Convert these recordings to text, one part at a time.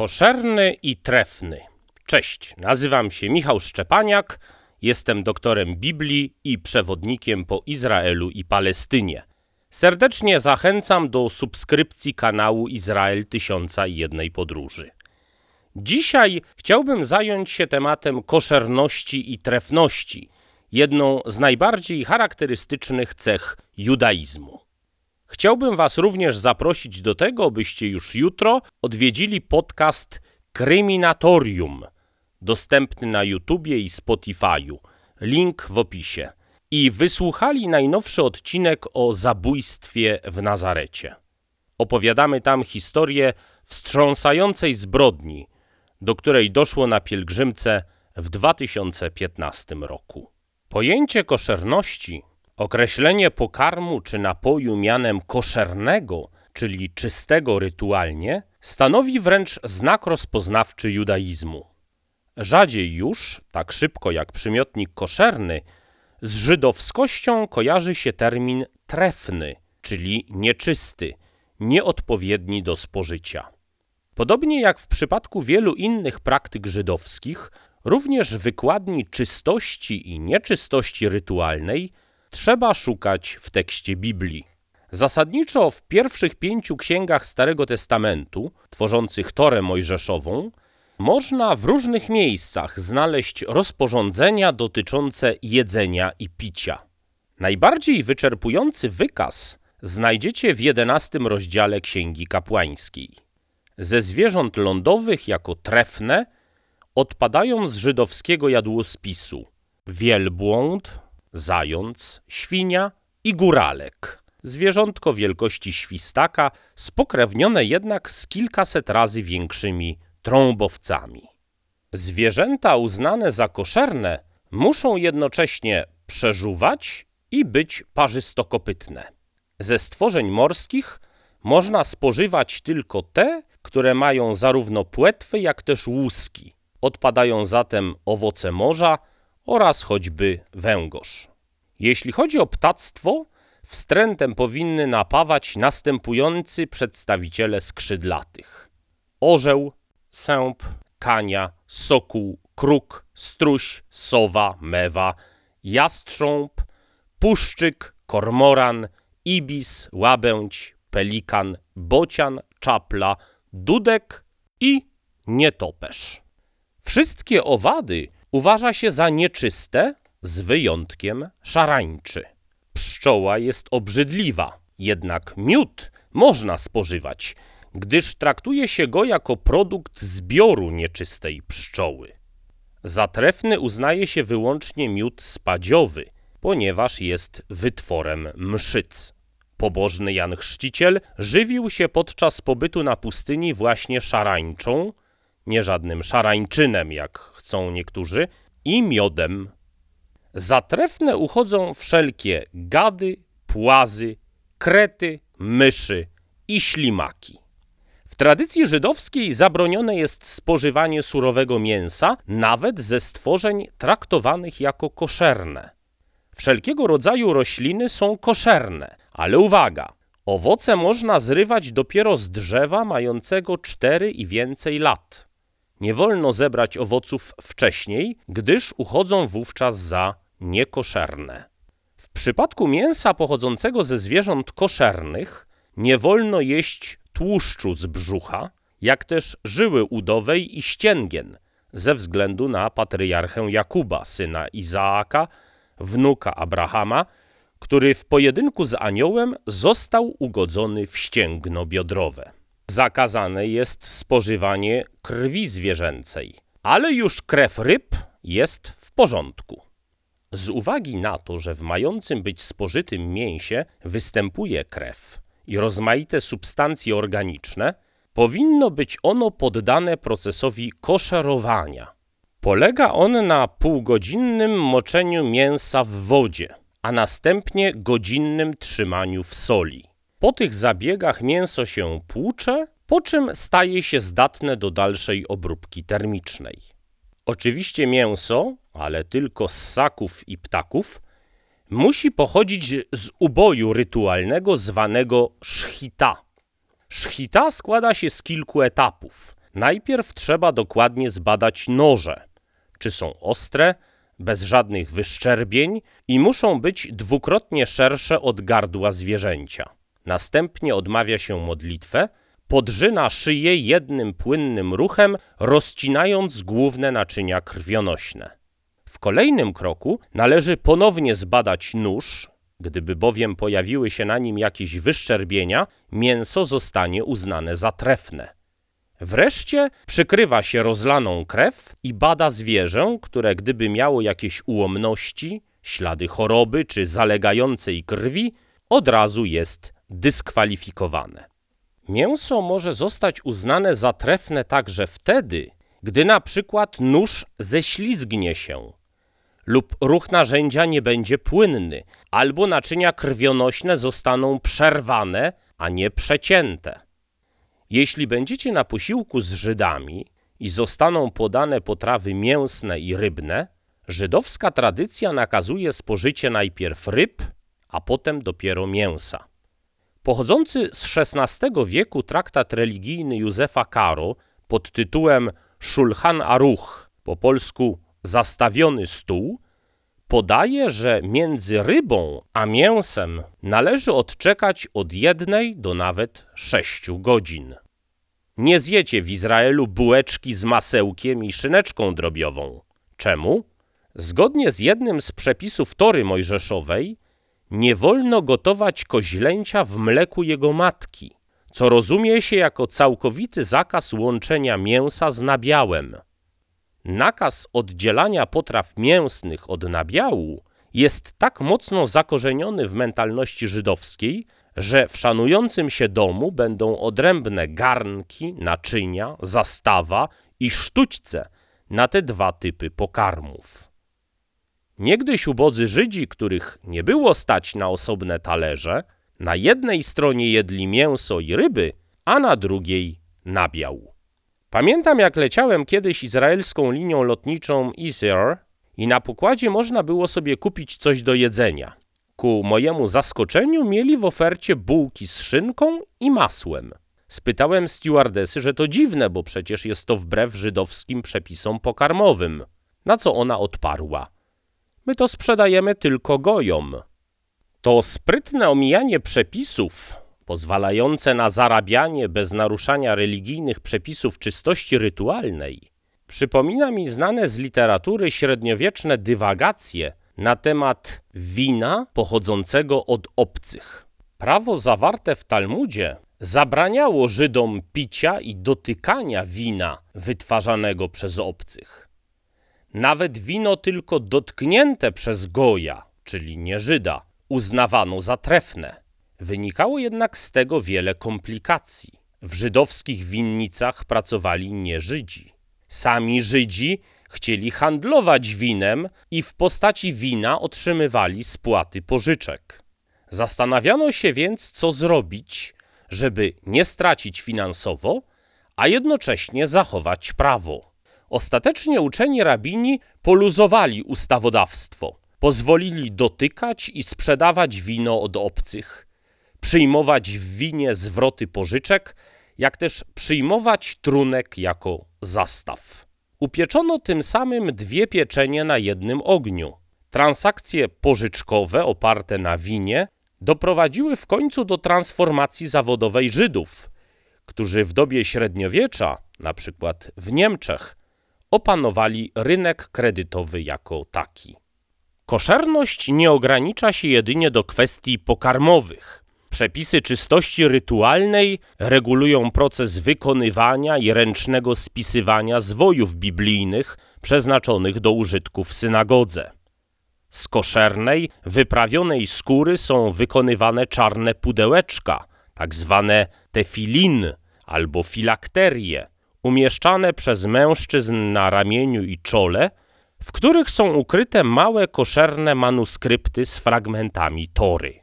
Koszerny i trefny. Cześć, nazywam się Michał Szczepaniak, jestem doktorem Biblii i przewodnikiem po Izraelu i Palestynie. Serdecznie zachęcam do subskrypcji kanału Izrael Tysiąca i Jednej Podróży. Dzisiaj chciałbym zająć się tematem koszerności i trefności, jedną z najbardziej charakterystycznych cech judaizmu. Chciałbym Was również zaprosić do tego, byście już jutro odwiedzili podcast Kryminatorium, dostępny na YouTubie i Spotify'u. Link w opisie. I wysłuchali najnowszy odcinek o zabójstwie w Nazarecie. Opowiadamy tam historię wstrząsającej zbrodni, do której doszło na pielgrzymce w 2015 roku. Pojęcie koszerności Określenie pokarmu czy napoju mianem koszernego, czyli czystego rytualnie, stanowi wręcz znak rozpoznawczy judaizmu. Rzadziej już, tak szybko jak przymiotnik koszerny, z żydowskością kojarzy się termin trefny, czyli nieczysty, nieodpowiedni do spożycia. Podobnie jak w przypadku wielu innych praktyk żydowskich, również wykładni czystości i nieczystości rytualnej trzeba szukać w tekście Biblii. Zasadniczo w pierwszych pięciu księgach Starego Testamentu, tworzących Torę Mojżeszową, można w różnych miejscach znaleźć rozporządzenia dotyczące jedzenia i picia. Najbardziej wyczerpujący wykaz znajdziecie w jedenastym rozdziale Księgi Kapłańskiej. Ze zwierząt lądowych jako trefne odpadają z żydowskiego jadłospisu wielbłąd, zając, świnia i góralek. Zwierzątko wielkości świstaka, spokrewnione jednak z kilkaset razy większymi trąbowcami. Zwierzęta uznane za koszerne muszą jednocześnie przeżuwać i być parzystokopytne. Ze stworzeń morskich można spożywać tylko te, które mają zarówno płetwy, jak też łuski. Odpadają zatem owoce morza oraz choćby węgorz. Jeśli chodzi o ptactwo, wstrętem powinny napawać następujący przedstawiciele skrzydlatych: orzeł, sęp, kania, sokół, kruk, struś, sowa, mewa, jastrząb, puszczyk, kormoran, ibis, łabędź, pelikan, bocian, czapla, dudek i nietoperz. Wszystkie owady uważa się za nieczyste, z wyjątkiem szarańczy. Pszczoła jest obrzydliwa, jednak miód można spożywać, gdyż traktuje się go jako produkt zbioru nieczystej pszczoły. Za trefny uznaje się wyłącznie miód spadziowy, ponieważ jest wytworem mszyc. Pobożny Jan Chrzciciel żywił się podczas pobytu na pustyni właśnie szarańczą, nie żadnym szarańczynem, jak chcą niektórzy, i miodem. Za trefne uchodzą wszelkie gady, płazy, krety, myszy i ślimaki. W tradycji żydowskiej zabronione jest spożywanie surowego mięsa, nawet ze stworzeń traktowanych jako koszerne. Wszelkiego rodzaju rośliny są koszerne, ale uwaga, owoce można zrywać dopiero z drzewa mającego 4 i więcej lat. Nie wolno zebrać owoców wcześniej, gdyż uchodzą wówczas za niekoszerne. W przypadku mięsa pochodzącego ze zwierząt koszernych nie wolno jeść tłuszczu z brzucha, jak też żyły udowej i ścięgien, ze względu na patriarchę Jakuba, syna Izaaka, wnuka Abrahama, który w pojedynku z aniołem został ugodzony w ścięgno biodrowe. Zakazane jest spożywanie krwi zwierzęcej, ale już krew ryb jest w porządku. Z uwagi na to, że w mającym być spożytym mięsie występuje krew i rozmaite substancje organiczne, powinno być ono poddane procesowi koszerowania. Polega on na półgodzinnym moczeniu mięsa w wodzie, a następnie godzinnym trzymaniu w soli. Po tych zabiegach mięso się płucze, po czym staje się zdatne do dalszej obróbki termicznej. Oczywiście mięso, ale tylko z ssaków i ptaków, musi pochodzić z uboju rytualnego zwanego szchita. Szchita składa się z kilku etapów. najpierw trzeba dokładnie zbadać noże. Czy są ostre, bez żadnych wyszczerbień i muszą być dwukrotnie szersze od gardła zwierzęcia. Następnie odmawia się modlitwę, podrzyna szyję jednym płynnym ruchem, rozcinając główne naczynia krwionośne. W kolejnym kroku należy ponownie zbadać nóż, gdyby bowiem pojawiły się na nim jakieś wyszczerbienia, mięso zostanie uznane za trefne. Wreszcie przykrywa się rozlaną krew i bada zwierzę, które gdyby miało jakieś ułomności, ślady choroby czy zalegającej krwi, od razu jest dyskwalifikowane. Mięso może zostać uznane za trefne także wtedy, gdy na przykład nóż ześlizgnie się lub ruch narzędzia nie będzie płynny, albo naczynia krwionośne zostaną przerwane, a nie przecięte. Jeśli będziecie na posiłku z Żydami i zostaną podane potrawy mięsne i rybne, żydowska tradycja nakazuje spożycie najpierw ryb, a potem dopiero mięsa. Pochodzący z XVI wieku traktat religijny Józefa Karo pod tytułem Shulchan Aruch, po polsku zastawiony stół, podaje, że między rybą a mięsem należy odczekać od jednej do nawet sześciu godzin. Nie zjecie w Izraelu bułeczki z masełkiem i szyneczką drobiową. Czemu? Zgodnie z jednym z przepisów Tory Mojżeszowej, nie wolno gotować koźlęcia w mleku jego matki, co rozumie się jako całkowity zakaz łączenia mięsa z nabiałem. Nakaz oddzielania potraw mięsnych od nabiału jest tak mocno zakorzeniony w mentalności żydowskiej, że w szanującym się domu będą odrębne garnki, naczynia, zastawa i sztućce na te dwa typy pokarmów. Niegdyś ubodzy Żydzi, których nie było stać na osobne talerze, na jednej stronie jedli mięso i ryby, a na drugiej nabiał. Pamiętam, jak leciałem kiedyś izraelską linią lotniczą Easyr i na pokładzie można było sobie kupić coś do jedzenia. Ku mojemu zaskoczeniu mieli w ofercie bułki z szynką i masłem. Spytałem stewardesy, że to dziwne, bo przecież jest to wbrew żydowskim przepisom pokarmowym. Na co ona odparła: My to sprzedajemy tylko gojom. To sprytne omijanie przepisów, pozwalające na zarabianie bez naruszania religijnych przepisów czystości rytualnej, przypomina mi znane z literatury średniowieczne dywagacje na temat wina pochodzącego od obcych. Prawo zawarte w Talmudzie zabraniało Żydom picia i dotykania wina wytwarzanego przez obcych. Nawet wino tylko dotknięte przez Goja, czyli nie Żyda, uznawano za trefne. Wynikało jednak z tego wiele komplikacji. W żydowskich winnicach pracowali nie Żydzi. Sami Żydzi chcieli handlować winem i w postaci wina otrzymywali spłaty pożyczek. Zastanawiano się więc, co zrobić, żeby nie stracić finansowo, a jednocześnie zachować prawo. Ostatecznie uczeni rabini poluzowali ustawodawstwo, pozwolili dotykać i sprzedawać wino od obcych, przyjmować w winie zwroty pożyczek, jak też przyjmować trunek jako zastaw. Upieczono tym samym dwie pieczenie na jednym ogniu. Transakcje pożyczkowe oparte na winie doprowadziły w końcu do transformacji zawodowej Żydów, którzy w dobie średniowiecza, na przykład w Niemczech, opanowali rynek kredytowy jako taki. Koszerność nie ogranicza się jedynie do kwestii pokarmowych. Przepisy czystości rytualnej regulują proces wykonywania i ręcznego spisywania zwojów biblijnych przeznaczonych do użytku w synagodze. Z koszernej, wyprawionej skóry są wykonywane czarne pudełeczka, tak zwane tefilin albo filakterie, umieszczane przez mężczyzn na ramieniu i czole, w których są ukryte małe koszerne manuskrypty z fragmentami Tory.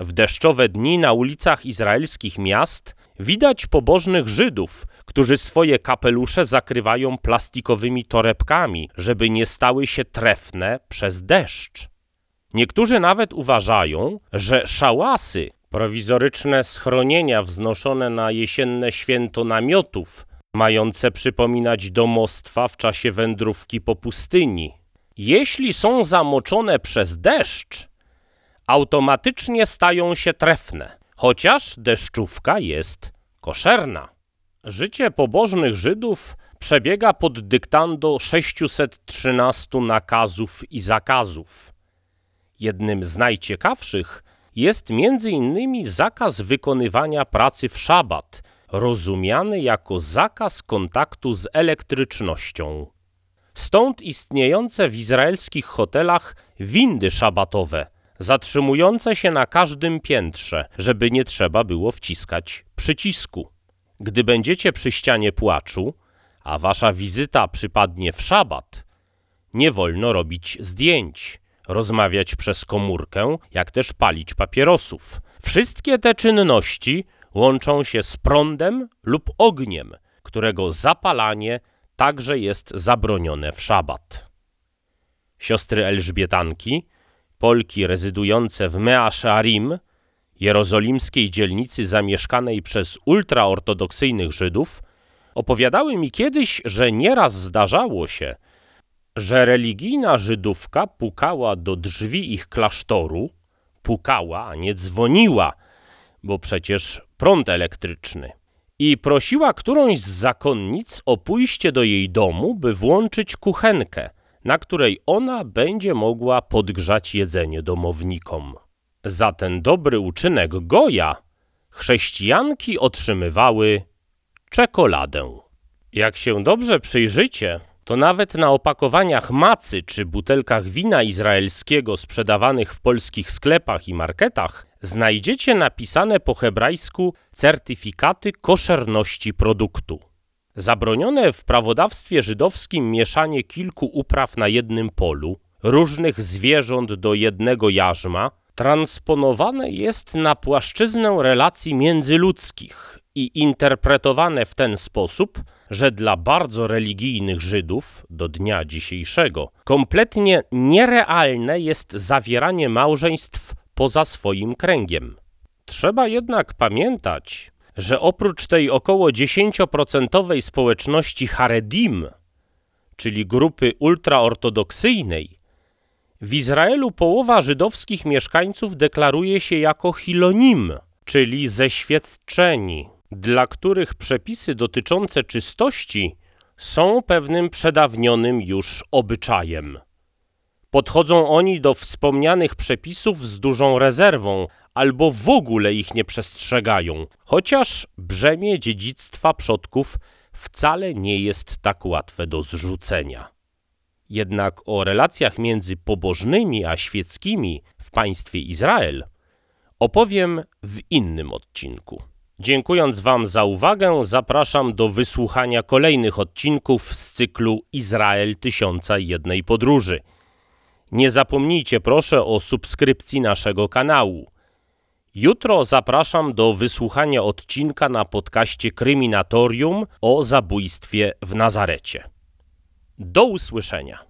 W deszczowe dni na ulicach izraelskich miast widać pobożnych Żydów, którzy swoje kapelusze zakrywają plastikowymi torebkami, żeby nie stały się trefne przez deszcz. Niektórzy nawet uważają, że szałasy, prowizoryczne schronienia wznoszone na jesienne święto namiotów, mające przypominać domostwa w czasie wędrówki po pustyni. Jeśli są zamoczone przez deszcz, automatycznie stają się trefne, chociaż deszczówka jest koszerna. Życie pobożnych Żydów przebiega pod dyktando 613 nakazów i zakazów. Jednym z najciekawszych jest między innymi zakaz wykonywania pracy w szabat, rozumiany jako zakaz kontaktu z elektrycznością. Stąd istniejące w izraelskich hotelach windy szabatowe, zatrzymujące się na każdym piętrze, żeby nie trzeba było wciskać przycisku. Gdy będziecie przy ścianie płaczu, a wasza wizyta przypadnie w szabat, nie wolno robić zdjęć, rozmawiać przez komórkę, jak też palić papierosów. Wszystkie te czynności łączą się z prądem lub ogniem, którego zapalanie także jest zabronione w szabat. Siostry Elżbietanki, Polki rezydujące w Mea Shearim, jerozolimskiej dzielnicy zamieszkanej przez ultraortodoksyjnych Żydów, opowiadały mi kiedyś, że nieraz zdarzało się, że religijna Żydówka pukała do drzwi ich klasztoru, pukała, a nie dzwoniła, bo przecież prąd elektryczny, i prosiła którąś z zakonnic o pójście do jej domu, by włączyć kuchenkę, na której ona będzie mogła podgrzać jedzenie domownikom. Za ten dobry uczynek Goja chrześcijanki otrzymywały czekoladę. Jak się dobrze przyjrzycie, to nawet na opakowaniach macy czy butelkach wina izraelskiego sprzedawanych w polskich sklepach i marketach znajdziecie napisane po hebrajsku certyfikaty koszerności produktu. Zabronione w prawodawstwie żydowskim mieszanie kilku upraw na jednym polu, różnych zwierząt do jednego jarzma, transponowane jest na płaszczyznę relacji międzyludzkich i interpretowane w ten sposób, że dla bardzo religijnych Żydów do dnia dzisiejszego kompletnie nierealne jest zawieranie małżeństw poza swoim kręgiem. Trzeba jednak pamiętać, że oprócz tej około 10% społeczności Haredim, czyli grupy ultraortodoksyjnej, w Izraelu połowa żydowskich mieszkańców deklaruje się jako Hilonim, czyli zeświadczeni, dla których przepisy dotyczące czystości są pewnym przedawnionym już obyczajem. Podchodzą oni do wspomnianych przepisów z dużą rezerwą, albo w ogóle ich nie przestrzegają, chociaż brzemię dziedzictwa przodków wcale nie jest tak łatwe do zrzucenia. Jednak o relacjach między pobożnymi a świeckimi w państwie Izrael opowiem w innym odcinku. Dziękując Wam za uwagę, zapraszam do wysłuchania kolejnych odcinków z cyklu Izrael Tysiąca Jednej Podróży. Nie zapomnijcie proszę o subskrypcji naszego kanału. Jutro zapraszam do wysłuchania odcinka na podcaście Kryminatorium o zabójstwie w Nazarecie. Do usłyszenia.